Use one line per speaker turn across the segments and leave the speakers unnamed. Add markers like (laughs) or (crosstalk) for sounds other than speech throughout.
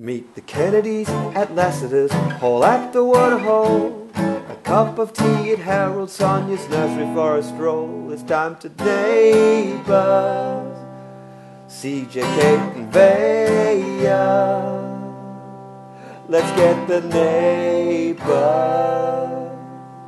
Meet the Kennedys at Lassiter's Hall at the Waterhole. A cup of tea at Harold Sonya's nursery for a stroll. It's time to neighbors. CJ, Kate, and Vaya. Let's get the neighbor.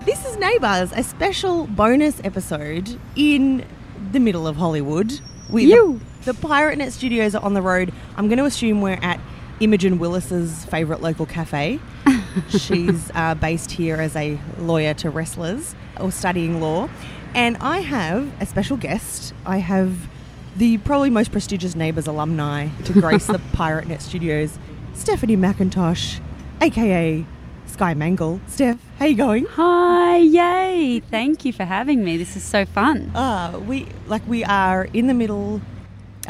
This is Neighbours, a special bonus episode in the middle of Hollywood. We,
You.
The, the Pirate Net studios are on the road. I'm going to assume we're at Imogen Willis's favourite local cafe. (laughs) She's uh, based here as a lawyer to wrestlers or studying law. And I have a special guest. I have the probably most prestigious Neighbours alumni to grace the (laughs) Pirate Net studios, Stephanie McIntosh, aka Sky Mangel. Steph, how you going?
Hi, yay! Thank you for having me. This is so fun.
Uh, we like we are in the middle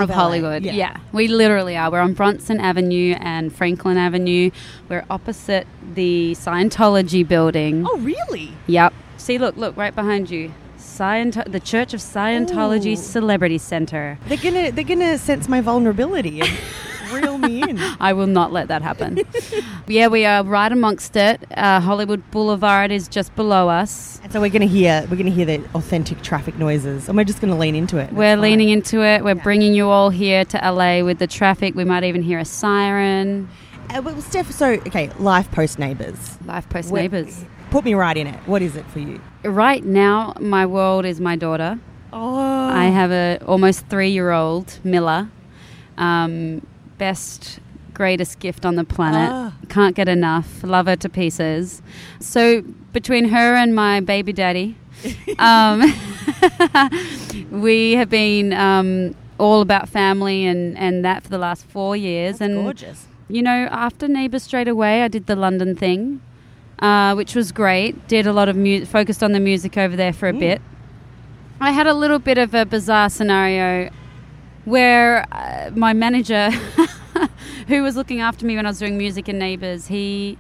Of. Hollywood, yeah. We literally are. We're on Bronson Avenue and Franklin Avenue. We're opposite the Scientology building.
Oh, really?
Yep. See, look, look, right behind you. Scient- the Church of Scientology
Ooh.
Celebrity Center.
They're gonna they're gonna sense my vulnerability and (laughs) reel me in. (laughs)
I will not let that happen. (laughs) yeah, we are right amongst it. Uh, Hollywood Boulevard is just below us.
And so we're gonna hear we're gonna hear the authentic traffic noises, and we're just gonna lean into it.
We're leaning into it. We're
Yeah.
bringing you all here to LA with the traffic. We might even hear a siren.
Uh, well, Steph, so okay, life post neighbours.
Life post neighbors.
Put me right in it. What is it for you?
Right now, my world is my daughter.
Oh,
I have a almost three year old Miller. Um, best, greatest gift on the planet.
Ah.
Can't get enough. Love her to pieces. So between her and my baby daddy, (laughs) um, (laughs) we have been um, all about family and, and that for the last four years.
That's
and
gorgeous.
you know, after Neighbours straight away, I did the London thing, uh, which was great. Did a lot of mu- focused on the music over there for a
Mm.
bit. I had a little bit of a bizarre scenario where uh, my manager, (laughs) who was looking after me when I was doing music in Neighbours, he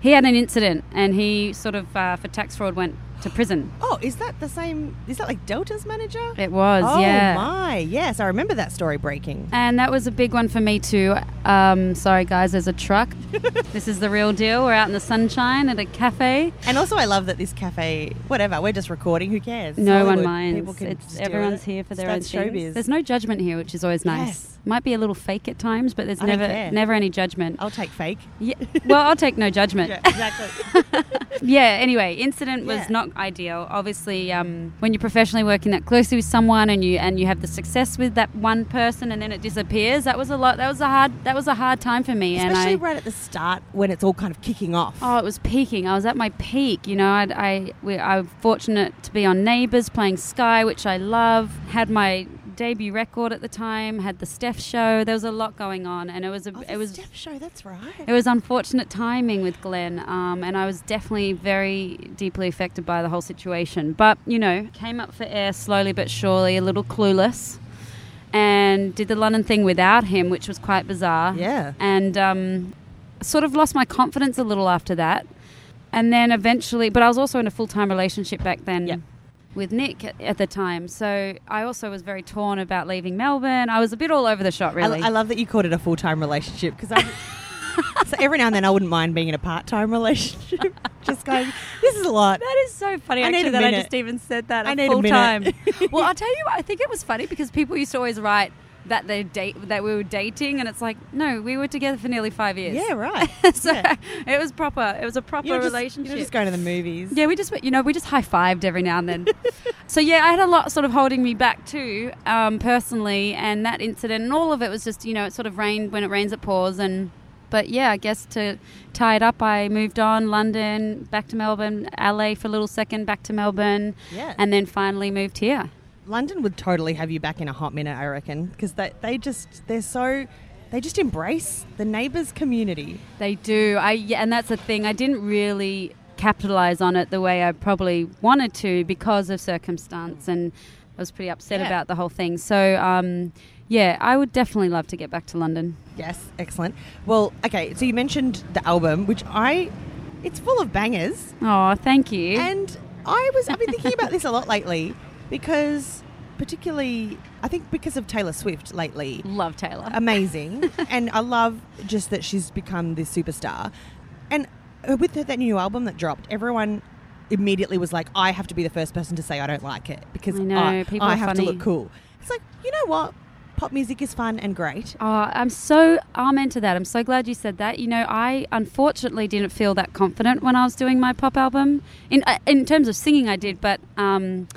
he had an incident and he sort of uh, for tax fraud went to prison.
Oh, is that the same? Is that like Delta's manager?
It was,
oh
yeah.
my, yes, I remember that story breaking.
And that was a big one for me too. Um, sorry, guys, there's a truck. (laughs) this is the real deal. We're out in the sunshine at a cafe.
And also, I love that this cafe, whatever, we're just recording. Who cares?
No one
Hollywood.
minds.
People can
It's, everyone's
it.
here for their own
showbiz.
things. There's no judgment here, which is always nice.
Yes.
Might be a little fake at times, but there's
I
never never any judgment.
I'll take fake.
Yeah, well, I'll take no (laughs) judgment.
Yeah, (laughs)
Yeah. Anyway, incident was
Yeah.
not ideal. Obviously, um, when you're professionally working that closely with someone and you and you have the success with that one person and then it disappears, that was a lot. That was a hard. That was a hard time for me.
Especially
and I,
right at the start when it's all kind of kicking off.
Oh, it was peaking. I was at my peak. You know, I'd, I we, I'm fortunate to be on Neighbours playing Sky, which I love. Had my debut record at the time. Had the Steph show. There was a lot going on, and it was a
Oh,
it was
Steph show. That's right.
it was unfortunate timing with Glenn, um, and I was definitely very deeply affected by the whole situation. But you know, came up for air slowly but surely, a little clueless, and did the London thing without him, which was quite bizarre
yeah.
and um, sort of lost my confidence a little after that. And then eventually, but I was also in a full time relationship back then
Yep.
With Nick at, the time. So I also was very torn about leaving Melbourne. I was a bit all over the shop, really.
I love that you called it a full time relationship because I. (laughs) (laughs) so every now and then I wouldn't mind being in a part time relationship. (laughs) just going, this is a lot.
that is so funny,
I
actually,
a
that I just even said that
I need a
full time.
minute.
well, I'll tell you what, I think it was funny because people used to always write that they date that we were dating, and it's like, no, we were together for nearly five years.
Yeah, right. (laughs)
so
Yeah.
it was proper. It was a proper
You were just,
relationship.
You were just going to the movies.
Yeah, we just you know we just high fived every now and then. (laughs) so yeah, I had a lot sort of holding me back too, um, personally, and that incident and all of it was just you know it sort of rained when it rains it pours and. But yeah, I guess to tie it up, I moved on London, back to Melbourne, LA for a little second, back to Melbourne,
Yeah.
and then finally moved here.
London would totally have you back in a hot minute, I reckon, because they, they just, they're so, they just embrace the neighbours community.
They do. I yeah, and that's the thing. I didn't really capitalize on it the way I probably wanted to because of circumstance, and I was pretty upset
Yeah.
about the whole thing. So um, yeah, I would definitely love to get back to London.
Yes, excellent. Well, okay, so you mentioned the album, which I, it's full of bangers.
Oh, thank you.
And I was, I've been thinking about this a lot lately because particularly, I think because of Taylor Swift lately,
Love Taylor.
amazing. (laughs) and I love just that she's become this superstar. And uh, with her, that new album that dropped, everyone immediately was like, I have to be the first person to say I don't like it because
I know,
I,
people
I have
funny.
to look cool. It's like, you know what? Pop music is fun and great.
Oh, I'm so amen to that. I'm so glad you said that. You know, I unfortunately didn't feel that confident when I was doing my pop album. In uh, in terms of singing, I did, but um,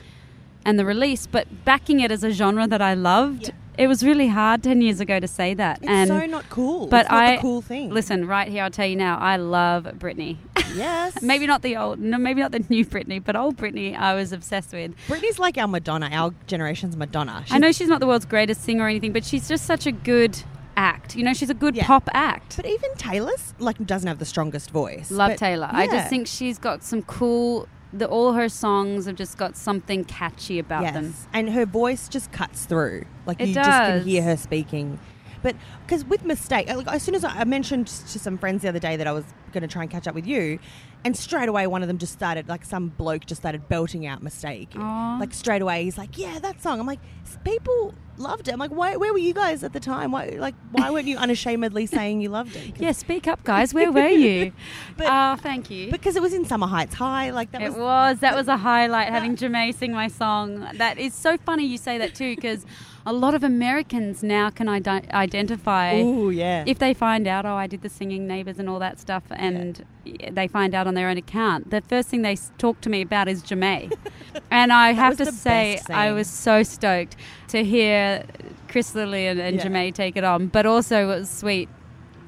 and the release, but backing it as a genre that I loved,
Yeah.
it was really hard ten years ago to say that.
It's
and
so not cool.
but
it's not
I
cool thing.
listen right here. I'll tell you now. I love Britney.
yes, (laughs)
maybe not the old, no, maybe not the new Britney, but old Britney. I was obsessed with.
Britney's like our Madonna, our generation's Madonna.
I know she's not the world's greatest singer or anything, but she's just such a good act. You know, she's a good
Yeah.
pop act.
But even Taylor's like doesn't have the strongest voice.
Love Taylor. I just think she's got some cool. The, all her songs have just got something catchy about
yes.
them.
and her voice just cuts through. Like
It
you just can hear her speaking. But because with mistake, like, as soon as I, I mentioned to some friends the other day that I was going to try and catch up with you, and straight away one of them just started like some bloke just started belting out mistake.
Aw.
Like straight away he's like, yeah, that song. I'm like, people loved it. I'm like, why, where were you guys at the time? Why, like, why weren't you (laughs) unashamedly saying you loved it?
Yeah, speak up, guys. Where were you? (laughs)
But-
oh, thank you.
because it was in Summer Heights High. Like that
it
was
was. That was a highlight. Having Ja'mie sing my song. That is so funny. You say that too, because a lot of Americans now can ide- identify.
Ooh, yeah.
If they find out, oh, I did the singing neighbours and all that stuff, and they find out on their own account, the first thing they talk to me about is Ja'mie. (laughs) and I have to say, I was so stoked to hear Chris Lilley and,
Yeah.
Take it on. But also, it was sweet.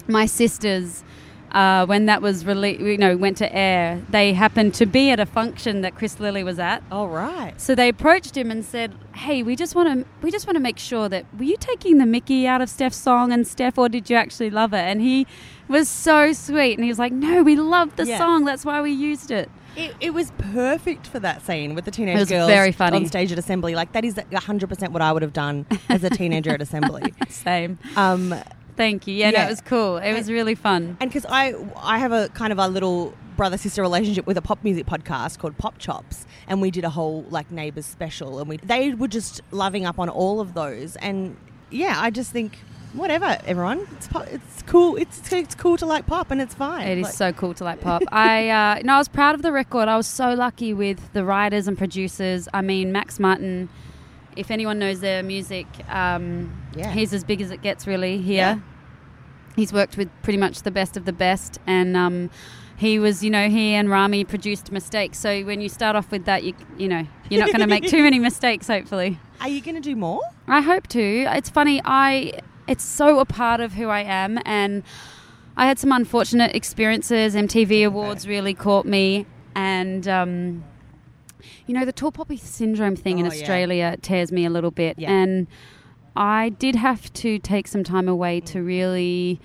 My sisters. Uh, when that was rele- you know, went to air, they happened to be at a function that Chris Lilley was at.
All right.
So they approached him and said, "Hey, we just want to we just want to make sure that were you taking the Mickey out of Steph's song and Steph, or did you actually love it?" And he was so sweet, and he was like, "No, we loved the
Yeah.
song. That's why we used it."
It, it was perfect for that scene with the teenage girls
very funny.
on stage at assembly. Like that is 100% what I would have done as a teenager at assembly. (laughs)
Same.
Um,
Thank you. Yeah, no,
Yeah.
it was cool. It was really fun.
and because I I have a kind of a little brother sister relationship with a pop music podcast called Pop Chops, and we did a whole like neighbors special, and we they were just loving up on all of those, and yeah, I just think whatever everyone, it's pop, it's cool, it's it's cool to like pop, and it's fine.
It is
Like-
so cool to like pop. I uh, (laughs) no, I was proud of the record. I was so lucky with the writers and producers. I mean, Max Martin. If anyone knows their music, um,
Yeah.
he's as big as it gets. Really here,
Yeah.
he's worked with pretty much the best of the best, and um, he was, you know, he and Rami produced Mistakes. So when you start off with that, you you know, you're not going to make (laughs) too many mistakes. Hopefully.
Are you going to do more?
I hope to. It's funny. I it's so a part of who I am, and I had some unfortunate experiences. MTV Awards really caught me, and um, you know the tall poppy syndrome thing in
Oh, yeah.
Australia tears me a little bit,
Yeah.
and I did have to take some time away to really.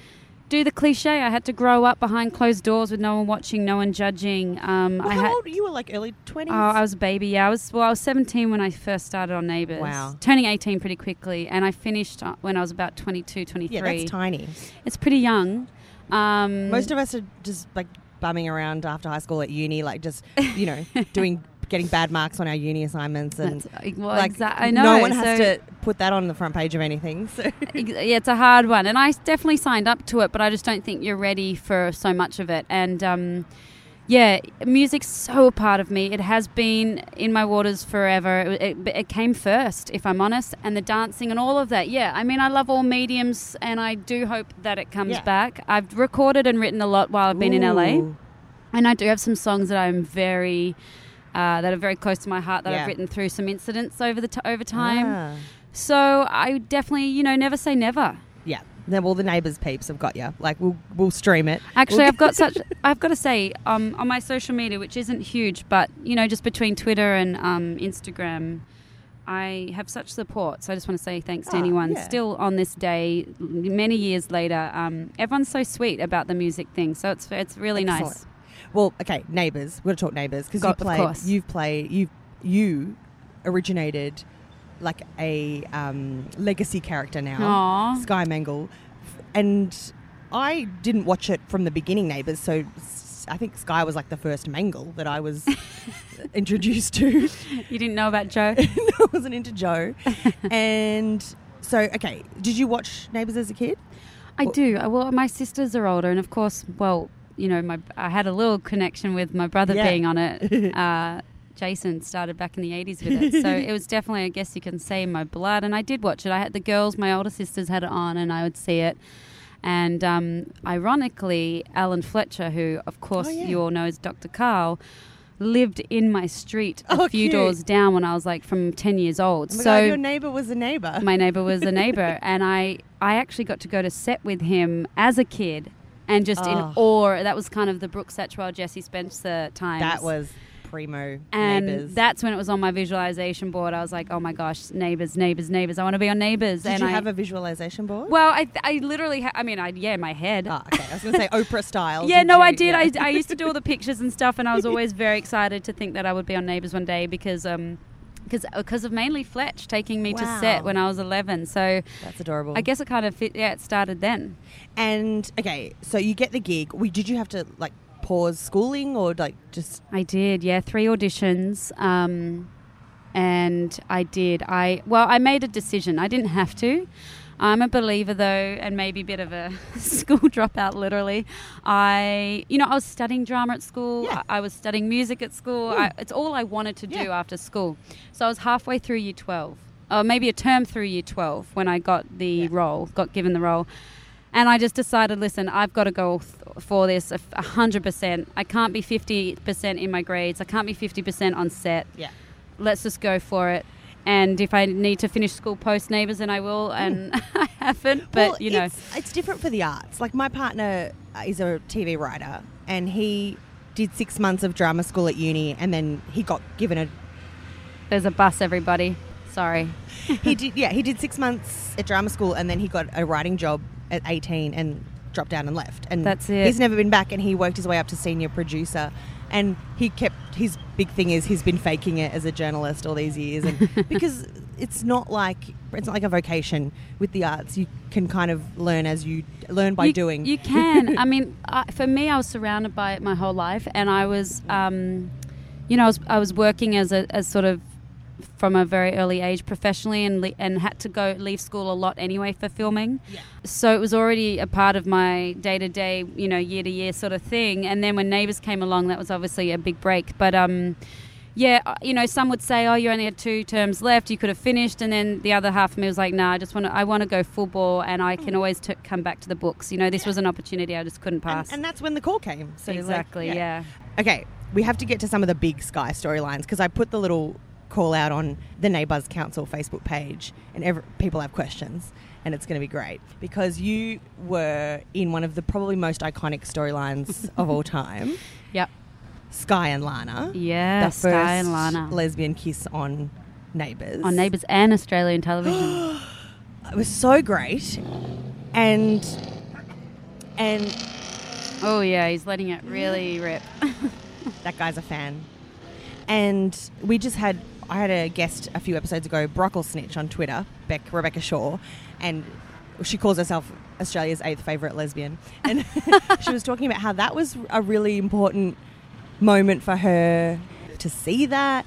Do the cliche. I had to grow up behind closed doors with no one watching, no one judging. Um,
Well,
I
how old you were? Like early twenties.
Oh, I was a baby. Yeah, I was. Well, I was 17 when I first started on Neighbours.
Wow.
Turning 18 pretty quickly, and I finished uh, when I was about 22, 23.
yeah, that's tiny.
it's pretty young. Um,
Most of us are just like bumming around after high school at uni, like just you know (laughs) doing getting bad marks on our uni assignments and.
that's, well,
like
exa- I know.
no one has
so-
to put that on the front page of anything. So (laughs)
yeah, it's a hard one, and I definitely signed up to it, but I just don't think you're ready for so much of it. And um, yeah, music's so a part of me. It has been in my waters forever. It, it, it came first, if I'm honest, and the dancing and all of that. Yeah, I mean, I love all mediums, and I do hope that it comes
Yeah.
back. I've recorded and written a lot while I've been in LA, and I do have some songs that I'm very. Uh, that are very close to my heart that
Yeah.
I've written through some incidents over the t- over time.
Ah.
So I definitely, you know, never say never.
Yeah. Then all the neighbours peeps have got you. Like we'll we'll stream it.
Actually,
We'll
I've got (laughs) such. I've got to say, um, on my social media, which isn't huge, but you know, just between Twitter and um, Instagram, I have such support. So I just want to say thanks to
Ah,
anyone
yeah.
still on this day, many years later. Um, everyone's so sweet about the music thing, so it's it's really
Excellent.
nice.
Well, okay, neighbours. We're gonna talk neighbours because you
Got- of
play.
course.
You've played. You you originated like a um, legacy character now.
Aw.
Sky Mangel, and I didn't watch it from the beginning. Neighbours, so s- I think Sky was like the first Mangel that I was (laughs) introduced to.
You didn't know about Joe? (laughs)
I wasn't into Joe. (laughs) and so, okay, did you watch Neighbours as a kid?
I do. Well, my sisters are older, and of course, well, you know, my I had a little connection with my brother
Yeah.
being on it. (laughs) Uh, Jason started back in the 80s with it. So it was definitely, I guess you can say, my blood. And I did watch it. I had the girls, my older sisters had it on, and I would see it. And um, ironically, Alan Fletcher, who, of course,
Oh, yeah.
you all know is Dr. Carl, lived in my street a
Oh,
few
cute.
doors down when I was like from 10 years old.
Oh my
so
God, your neighbour was a neighbour.
my neighbor was a neighbor (laughs) and I I actually got to go to set with him as a kid and just in
Oh.
awe that was kind of the Brooke Satchwell Jesse Spencer times
that was primo
and
neighbours.
that's when it was on my visualization board I was like oh my gosh neighbors neighbors neighbors I want to be on neighbors
Did
and
you
I
have a visualization board?
well I I literally ha- I mean I yeah my head
Ah, okay. I was going to say (laughs) Oprah style.
yeah, no,
you?
I did.
Yeah.
I, I used to do all the pictures and stuff, and I was (laughs) always very excited to think that I would be on Neighbours one day because um because because of mainly Fletch taking me to set when I was 11. So
That's adorable.
I guess it kind of fit. Yeah, it started then.
And okay, so you get the gig. We, did you have to like pause schooling or like just?
I did, yeah, three auditions. Um, and I did. I well, I made a decision. I didn't have to. I'm a believer though, and maybe a bit of a (laughs) school dropout. Literally, I, you know, I was studying drama at school.
Yeah.
I, I was studying music at school. I, it's all I wanted to do
Yeah.
after school. So I was halfway through year 12, or maybe a term through year 12 when I got the
Yeah.
role, got given the role. And I just decided, listen, I've got to go th- for this a f- a hundred percent. I can't be fifty percent in my grades. I can't be fifty percent on set.
Yeah.
Let's just go for it. And if I need to finish school post neighbours, then I will. Hmm. And (laughs) I haven't, but
well,
you know,
it's, it's different for the arts. Like my partner is a TV writer, and he did six months of drama school at uni, and then he got given a.
there's a bus. Everybody, sorry.
He (laughs) did, yeah, he did six months at drama school, and then he got a writing job at eighteen and dropped down and left. And
That's it.
He's never been back, and he worked his way up to senior producer. And he kept his big thing is he's been faking it as a journalist all these years, and (laughs) because it's not like it's not like a vocation with the arts. You can kind of learn as you learn by
you,
doing.
You can. (laughs) I mean, I, for me, I was surrounded by it my whole life, and I was, um, you know, I was, I was working as a as sort of from a very early age professionally, and le- and had to go leave school a lot anyway for filming.
Yeah.
So it was already a part of my day to day, you know, year to year sort of thing. And then when Neighbours came along, that was obviously a big break. But um, yeah, uh, you know, some would say, "Oh, you only had two terms left; you could have finished." And then the other half of me was like, "No, I just want to. I want to go full and I can always t- come back to the books. You know, this was an opportunity I just couldn't pass."
and, and that's when the call came. So like,
exactly, yeah.
Okay, we have to get to some of the big Sky storylines because I put the little call out on the Neighbours Council Facebook page, and every, people have questions, and it's going to be great because you were in one of the probably most iconic storylines (laughs) of all time,
Yep.
Sky and Lana.
Yeah,
the
Sky
first
and Lana
lesbian kiss on Neighbours.
on Neighbours and Australian television. (gasps)
It was so great, and and
oh yeah, he's letting it really rip. (laughs)
That guy's a fan. And we just had I had a guest a few episodes ago, Brockle Snitch on Twitter, Beck Rebecca Shaw, and she calls herself Australia's eighth favourite lesbian. And (laughs) she was talking about how that was a really important moment for her to see that.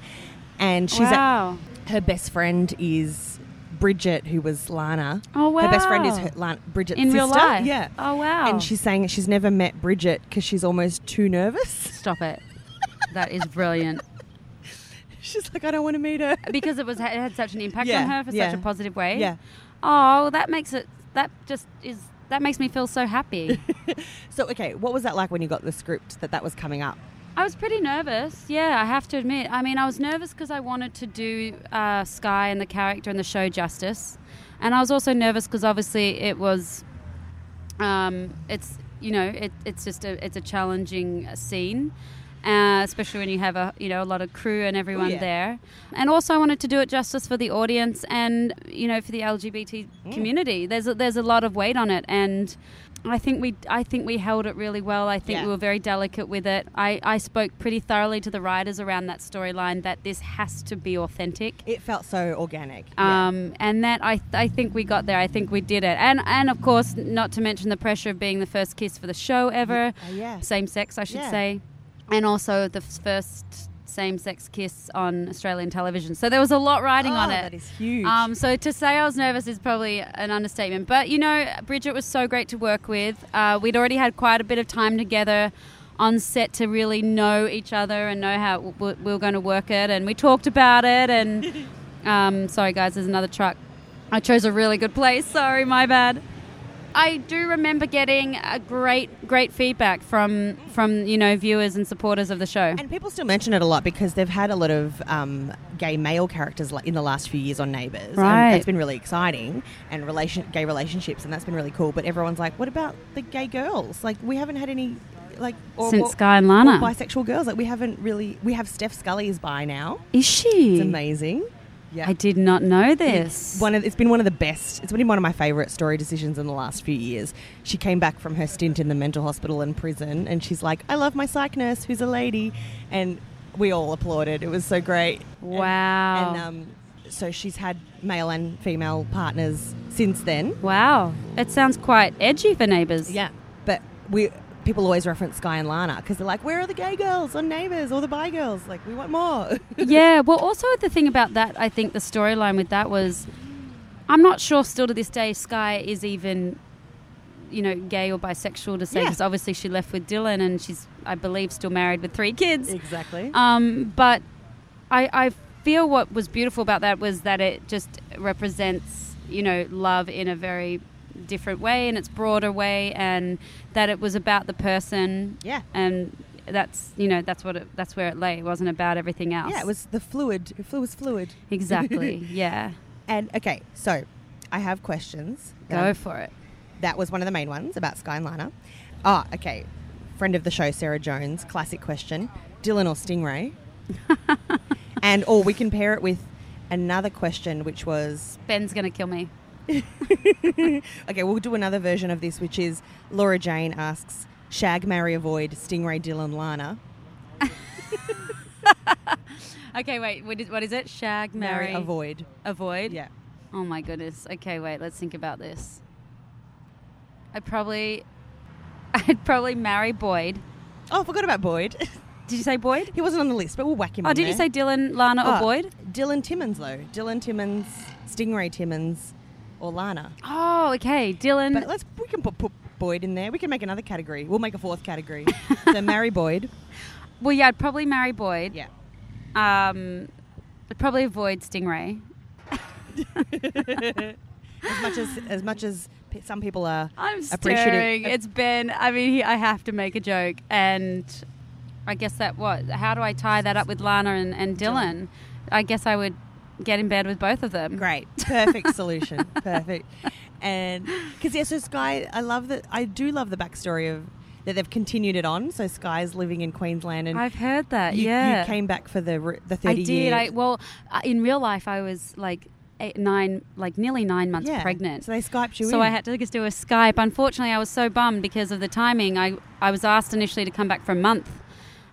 And she's
wow.
her best friend is Bridget, who was Lana.
oh wow.
Her best friend is her, Lana, Bridget's
in real
sister.
life.
Yeah.
Oh wow.
And she's saying that she's never met Bridget because she's almost too nervous.
stop it. that is brilliant (laughs)
She's like, I don't want to meet her. (laughs)
because it was it had such an impact
Yeah,
on her for
yeah.
such a positive way.
Yeah.
Oh, that makes it. That just is. That makes me feel so happy. (laughs)
So, okay, what was that like when you got the script that that was coming up?
I was pretty nervous. Yeah, I have to admit. I mean, I was nervous because I wanted to do uh, Sky and the character and the show justice, and I was also nervous because obviously it was, um, it's you know, it, it's just a it's a challenging uh, scene, uh, especially when you have a you know a lot of crew and everyone
yeah.
there. And also, I wanted to do it justice for the audience and you know for the LGBT
Mm.
community. There's a, there's a lot of weight on it, and I think we I think we held it really well. I think
Yeah.
we were very delicate with it. I, I spoke pretty thoroughly to the writers around that storyline that this has to be authentic.
It felt so organic. Yeah.
Um, and that I, I think we got there. I think we did it. And and of course, not to mention the pressure of being the first kiss for the show ever,
Uh, yeah.
same sex, I should
Yeah.
say, and also the first same sex kiss on Australian television. So there was a lot riding on
Oh,
it.
That is huge.
Um, so to say I was nervous is probably an understatement. But you know, Bridget was so great to work with. Uh, we'd already had quite a bit of time together on set to really know each other and know how w- we were going to work it. And we talked about it. And (laughs) um, sorry, guys, there's another truck. I chose a really good place. Sorry, my bad. I do remember getting a great, great feedback from from you know viewers and supporters of the show.
And people still mention it a lot because they've had a lot of um, gay male characters in the last few years on Neighbours.
Right.
And it's been really exciting and relation gay relationships, and that's been really cool. But everyone's like, what about the gay girls? Like, we haven't had any like or,
Since
or-
Sky and Lana,
bisexual girls. Like, we haven't really. We have Steph Scully's bi now.
is she?
It's amazing. Yeah.
I did not know this.
It's one of, it's been one of the best. It's been one of my favourite story decisions in the last few years. She came back from her stint in the mental hospital and prison, and she's like, "I love my psych nurse, who's a lady," and we all applauded. It was so great. And-
Wow.
And, um, so she's had male and female partners since then.
Wow, it sounds quite edgy for neighbours.
Yeah, but we people always reference Sky and Lana because they're like, "Where are the gay girls on Neighbours or the bi girls? Like, we want more." (laughs)
yeah. Well, also the thing about that, I think the storyline with that was, I'm not sure still to this day Sky is even, you know, gay or bisexual to say
Yeah.
because obviously she left with Dylan and she's, I believe, still married with three kids.
exactly.
Um, but I, I feel what was beautiful about that was that it just represents, you know, love in a very different way, in its broader way, and that it was about the person,
yeah.
and that's you know that's what it, that's where it lay. It wasn't about everything else.
Yeah, it was the fluid. It was fluid.
exactly. (laughs) yeah,
And okay, so I have questions.
go
Um,
for it.
that was one of the main ones about Sky and Lana. Ah, okay. Friend of the show, Sarah Jones. Classic question: Dylan or Stingray? (laughs) and or we can pair it with another question, which was
Ben's gonna kill me. (laughs)
okay. We'll do another version of this, which is Laura Jane asks: Shag, marry, avoid, Stingray, Dylan, Lana. (laughs)
Okay, wait. What is, what is it? Shag,
Marry, avoid.
avoid.
Yeah.
Oh my goodness. Okay, wait. Let's think about this. I'd probably, (laughs) I'd probably marry Boyd.
Oh, I forgot about Boyd.
Did you say Boyd?
he wasn't on the list, but we'll whack him.
Oh, did you say Dylan, Lana, or
Oh,
Boyd?
Dylan Timmins, though. Dylan Timmins, Stingray Timmins, or Lana.
Oh, okay. Dylan.
But let's we can put, put Boyd in there. We can make another category. We'll make a fourth category. so (laughs) marry Boyd.
well, yeah, I'd probably marry Boyd.
Yeah.
Um, I'd probably avoid Stingray. (laughs)
As much as as much as p- some people are
I'm
Appreciative-
It's been. I mean, he, I have to make a joke, and I guess that what? How do I tie that up with Lana and, and Dylan? I guess I would get in bed with both of them.
great, (laughs) perfect solution, perfect. And because yeah, so Sky, I love that. I do love the backstory of that they've continued it on. So Sky's living in Queensland, and
I've heard that.
you,
yeah,
you came back for the the
I
thirty
did.
years.
I did. well, uh, in real life, I was like eight, nine, like nearly nine months
yeah.
pregnant.
So they skyped you
So
in.
I had to just do a Skype. Unfortunately, I was so bummed because of the timing. I, I was asked initially to come back for a month,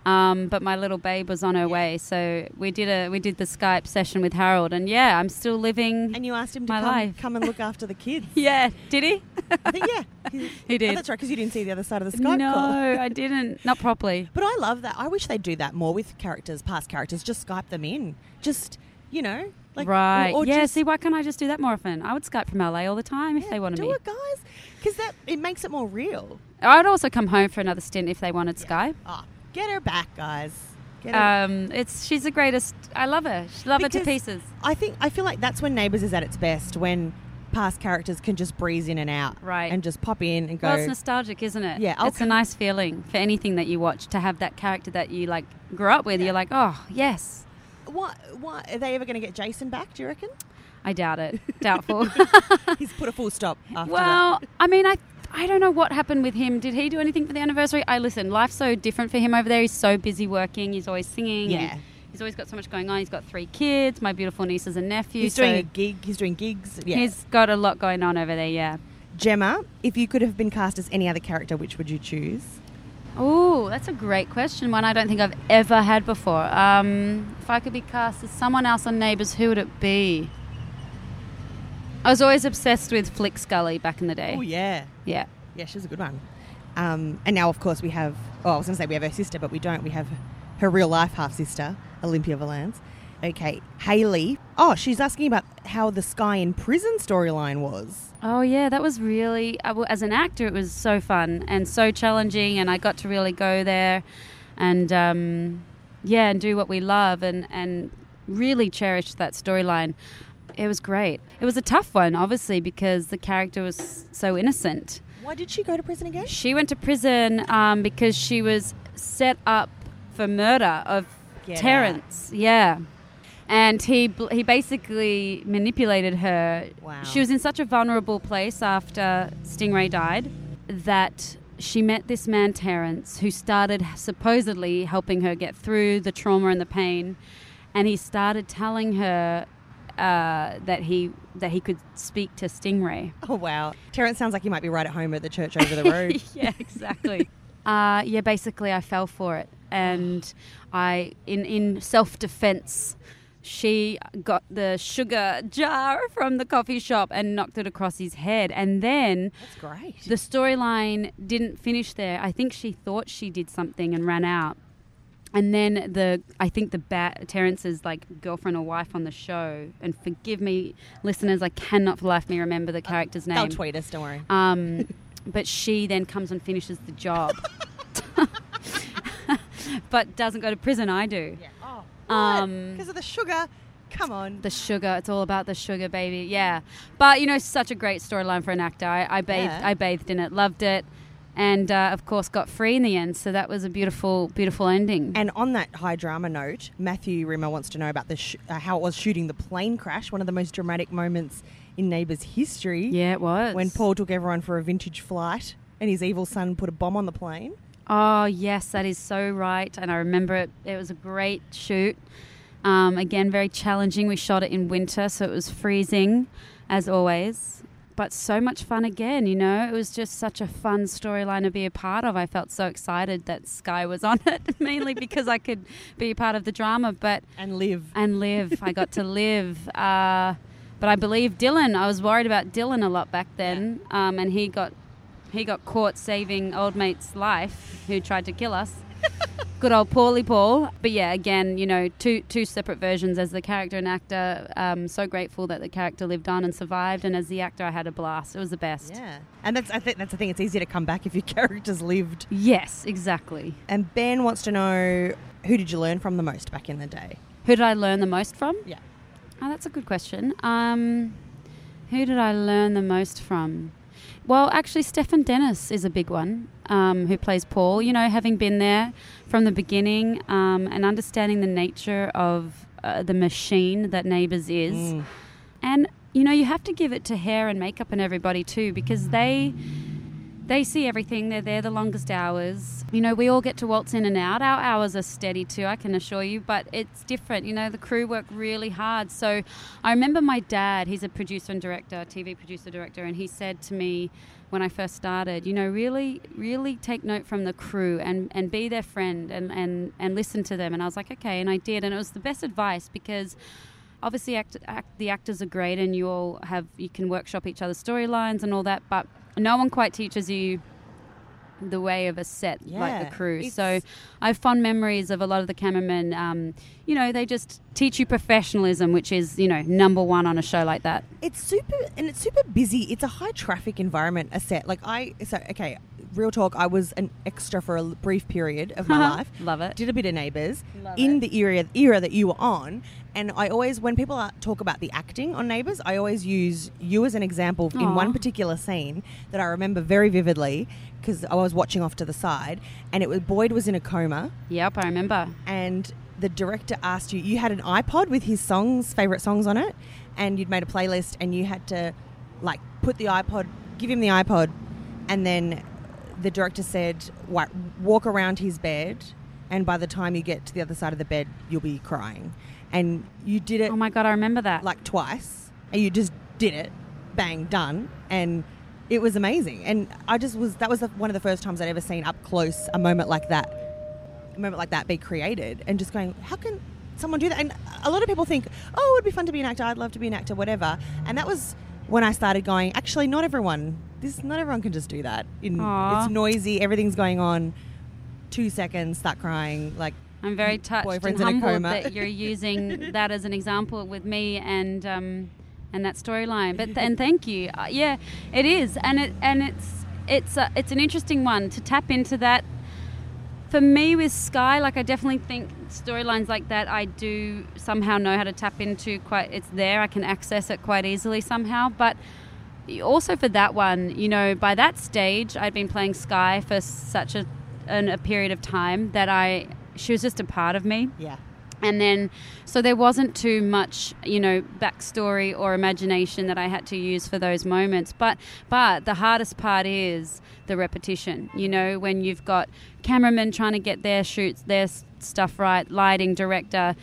um, but my little babe was on her way. So we did a we did the Skype session with Harold, and yeah, I'm still living.
and you asked him to
my
come,
life.
come and look after the kids. (laughs)
yeah, did he?
I think yeah, (laughs) he,
He did.
Oh, that's right, because you didn't see the other side of the Skype
no,
call.
I (laughs) didn't. Not properly.
But I love that. I wish they'd do that more with characters, past characters. Just Skype them in. Just you know, like
right.
Or, or
yeah. see, why can't I just do that more often? I would Skype from LA all the time if
yeah,
they wanted
do
me.
it, guys, because that it makes it more real.
I'd also come home for another stint if they wanted Skype.
Ah, get her back, guys. Get her.
Um, it's she's the greatest. I love her. She love her to pieces.
I think I feel like that's when Neighbours is at its best when past characters can just breeze in and out,
Right.
and just pop in and go.
Well, it's nostalgic, isn't it?
Yeah, I'll
it's a nice feeling for anything that you watch to have that character that you like grew up with.
Yeah.
You're like, oh yes.
what? What are they ever going to get Jason back? Do you reckon?
I doubt it. Doubtful. (laughs)
He's put a full stop after that.
well, I mean, I I don't know what happened with him. Did he do anything for the anniversary? I listen. Life's so different for him over there. He's so busy working. He's always singing.
Yeah.
He's always got so much going on. He's got three kids, my beautiful nieces and nephews.
He's doing
so
a gig. He's doing gigs. Yeah.
He's got a lot going on over there. Yeah.
Gemma, if you could have been cast as any other character, which would you choose?
Oh, that's a great question. One I don't think I've ever had before. Um, if I could be cast as someone else on Neighbours, who would it be? I was always obsessed with Flick Scully back in the day.
Oh yeah,
Yeah.
yeah, she's a good one. Um, and now, of course, we have. Oh, I was going to say we have her sister, but we don't. We have her real life half sister, Olympia Valance. Okay, Haley. Oh, she's asking about how the Sky in prison storyline was.
Oh yeah, that was really as an actor it was so fun and so challenging, and I got to really go there, and um, yeah, and do what we love, and and really cherished that storyline. It was great. It was a tough one, obviously, because the character was so innocent.
Why did she go to prison again?
She went to prison um, because she was set up for murder of
Get
Terrence. Yeah. And he he basically manipulated her.
Wow.
She was in such a vulnerable place after Stingray died that she met this man Terrence who started supposedly helping her get through the trauma and the pain and he started telling her uh, that he that he could speak to Stingray.
Oh wow, Terrence sounds like he might be right at home at the church over the (laughs) road.
yeah, exactly. uh, yeah, basically, I fell for it, and I, in in self defense, she got the sugar jar from the coffee shop and knocked it across his head, and then
That's great.
the storyline didn't finish there. I think she thought she did something and ran out. And then the I think the bat Terrence's like girlfriend or wife on the show, and forgive me, listeners, I cannot for the life of me remember the character's name.
They'll tweet us. Don't worry.
Um, (laughs) but she then comes and finishes the job. (laughs) but doesn't go to prison, I do. Yeah.
Oh,
Um,
because of the sugar. Come on.
The sugar, it's all about the sugar, baby. Yeah. But, you know, such a great storyline for an actor. I, I bathed
Yeah.
I bathed in it, loved it. And, uh, of course, got free in the end. So that was a beautiful, beautiful ending.
And on that high drama note, Matthew Rimmer wants to know about the sh- uh, how it was shooting the plane crash, one of the most dramatic moments in Neighbours history.
yeah, it was.
When Paul took everyone for a vintage flight and his evil son put a bomb on the plane.
Oh, yes, that is so right. And I remember it. It was a great shoot. Um, again, very challenging. We shot it in winter, so it was freezing, as always. But so much fun again, you know? It was just such a fun storyline to be a part of. I felt so excited that Sky was (laughs) on it, mainly because I could be a part of the drama, but
And live.
and live. I got to live. (laughs) Uh, but I believe Dylan. I was worried about Dylan a lot back then, um, and he got he got caught saving old mate's life, who tried to kill us. (laughs) Good old Paulie Paul. But yeah, again, you know, two two separate versions as the character and actor. Um, so grateful that the character lived on and survived, and as the actor, I had a blast. It was the best.
Yeah. And that's I think that's the thing. It's easier to come back if your (laughs) characters lived.
Yes, exactly.
And Ben wants to know who did you learn from the most back in the day?
Who did I learn the most from?
Yeah.
Oh, that's a good question. Um, who did I learn the most from? Well, actually, Stefan Dennis is a big one, um, who plays Paul. You know, having been there from the beginning um, and understanding the nature of uh, the machine that Neighbours is.
Mm.
And, you know, you have to give it to hair and makeup and everybody too, because they. They see everything. They're there the longest hours. You know, we all get to waltz in and out. Our hours are steady too, I can assure you, but it's different. You know, the crew work really hard. So I remember my dad, he's a producer and director, TV producer director, and he said to me when I first started, you know, really, really take note from the crew and, and be their friend and, and, and listen to them. And I was like, okay, and I did. And it was the best advice because obviously act, act, the actors are great and you all have you can workshop each other's storylines and all that but no one quite teaches you the way of a set like
Yeah,
the crew so i have fond memories of a lot of the cameramen um, you know they just teach you professionalism which is you know number one on a show like that
It's super and it's super busy. It's a high traffic environment. A set like I so okay. Real talk. I was an extra for a brief period of my (laughs) life.
love it
Did a bit of Neighbours
Love
in
it.
the era era that you were on, and I always when people are, talk about the acting on Neighbours, I always use you as an example in one particular scene that I remember very vividly because I was watching off to the side, and it was Boyd was in a coma,
yep i remember.
And the director asked you you had an iPod with his songs favorite songs on it and you'd made a playlist and you had to like put the iPod give him the iPod and then the director said, "Walk around his bed, and by the time you get to the other side of the bed, you'll be crying." And you did it
Oh my god, I remember that.
like twice, and you just did it, bang, done, and it was amazing. And I just was that was the, one of the first times I'd ever seen up close a moment like that, a moment like that be created, and just going, how can someone do that? And a lot of people think, oh, it would be fun to be an actor. I'd love to be an actor, whatever. And that was when I started going. Actually, not everyone. This not everyone can just do that. In, it's noisy. Everything's going on. Two seconds, start crying. Like
I'm very touched
boyfriend's
and humbled that you're (laughs) using that as an example with me and um, and that storyline. But and thank you. Uh, yeah, it is, and it and it's it's a, it's an interesting one to tap into that. For me, with Sky, like I definitely think storylines like that, I do somehow know how to tap into. Quite, it's there. I can access it quite easily somehow, but also for that one, you know, by that stage, I'd been playing Sky for such a, an, a period of time that I, she was just a part of me.
yeah,
And then, so there wasn't too much, you know, backstory or imagination that I had to use for those moments. But, but the hardest part is the repetition. You know, when you've got cameramen trying to get their shoots, their stuff right, lighting, director.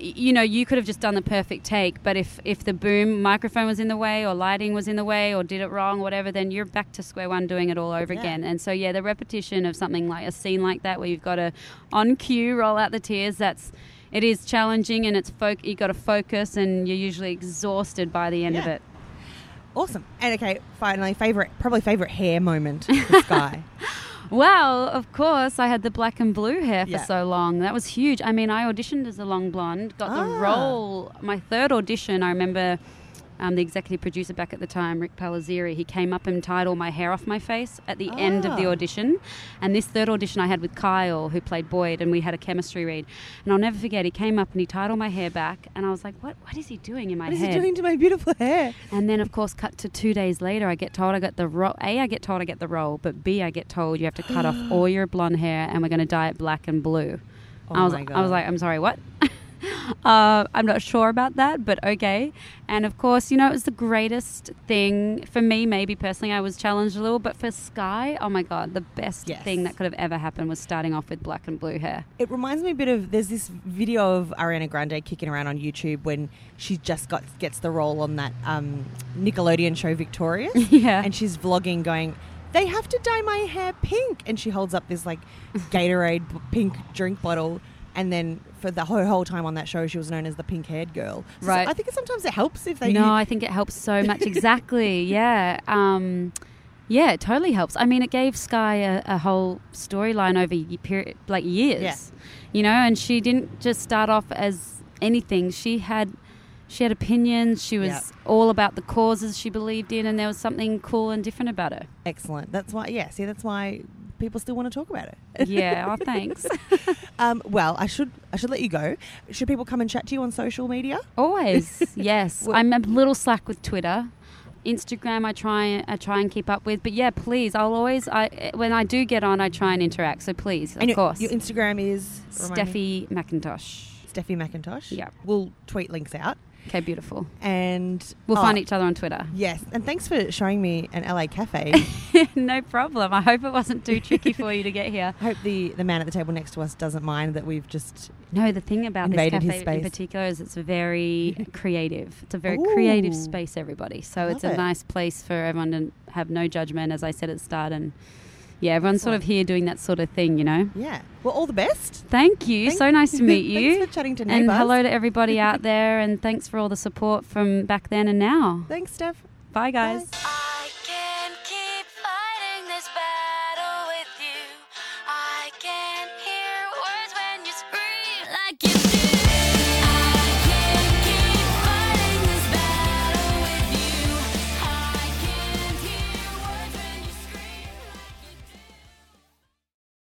You know, you could have just done the perfect take, but if if the boom microphone was in the way, or lighting was in the way, or did it wrong, whatever, then you're back to square one doing it all over
Yeah.
again. And so, yeah, the repetition of something like a scene like that, where you've got to on cue roll out the tears. That's it is challenging, and it's fo- you've got to focus, and you're usually exhausted by the end of it.
awesome. And okay, finally, favorite, probably favorite hair moment (laughs) Sky.
Well, of course, I had the black and blue hair for
Yeah.
so long. That was huge. I mean, I auditioned as a long blonde, got the
Ah.
role. My third audition, I remember um, the executive producer back at the time, Ric Pellizzeri, he came up and tied all my hair off my face at the end of the
Ah.
audition. And this third audition I had with Kyle, who played Boyd, and we had a chemistry read. And I'll never forget, he came up and he tied all my hair back, and I was like, what, what is he doing in my
what is
head?
he doing to my beautiful hair?
And then, of course, cut to two days later, I get told I get the role. A, I get told I get the role, but B, I get told you have to cut off (gasps) all your blonde hair and we're going to dye it black and blue.
Oh
I was, I was like, I'm sorry, what? (laughs) (laughs) uh, I'm not sure about that, but okay. And of course, you know, it was the greatest thing for me. Maybe personally, I was challenged a little, but for Sky, oh my god, the best
Yes.
thing that could have ever happened was starting off with black and blue hair.
It reminds me a bit of there's this video of Ariana Grande kicking around on YouTube when she just got gets the role on that um, Nickelodeon show Victorious, (laughs)
Yeah.
and she's vlogging going. They have to dye my hair pink, and she holds up this like Gatorade pink drink bottle, and then for the whole, whole time on that show, she was known as the pink-haired girl. So
Right.
I think sometimes it helps if they.
no, I think it helps so much. exactly. (laughs) Yeah. Um, yeah, it totally helps. I mean, it gave Sky a, a whole storyline over ye- period, like years.
Yeah.
You know, and she didn't just start off as anything. She had she had opinions. She was
Yeah.
all about the causes she believed in, and there was something cool and different about her.
excellent. That's why. Yeah. See, that's why people still want to talk about it.
Yeah. oh, thanks. (laughs)
Um, well, I should I should let you go. Should people come and chat to you on social media?
Always, (laughs) yes.
Well-
I'm a little slack with Twitter. Instagram, I try I try and keep up with, but yeah, please. I'll always I when I do get on, I try and interact. So please, of
and your,
course,
your Instagram is?
Steffi McIntosh.
Steffi McIntosh.
Yeah.
We'll tweet links out.
Okay, beautiful.
And
We'll
oh,
find each other on Twitter.
Yes, and thanks for showing me an LA cafe. (laughs)
no problem. I hope it wasn't too tricky for you to get here. (laughs)
I hope the, the man at the table next to us doesn't mind that we've just
No, the thing about this cafe in particular is it's very (laughs) creative. It's a very creative space, everybody. So it's a
it.
nice place for everyone to have no judgment, as I said at the start. And yeah, everyone's sort of here doing that sort of thing, you know?
yeah. Well, all the best.
Thank you.
Thank-
so nice to (laughs) meet you.
thanks for chatting to
and hello to everybody (laughs) out there, and thanks for all the support from back then and now.
Thanks, Steph.
Bye, guys.
Bye.
I can keep fighting this battle with you. I can hear words when you scream like you do.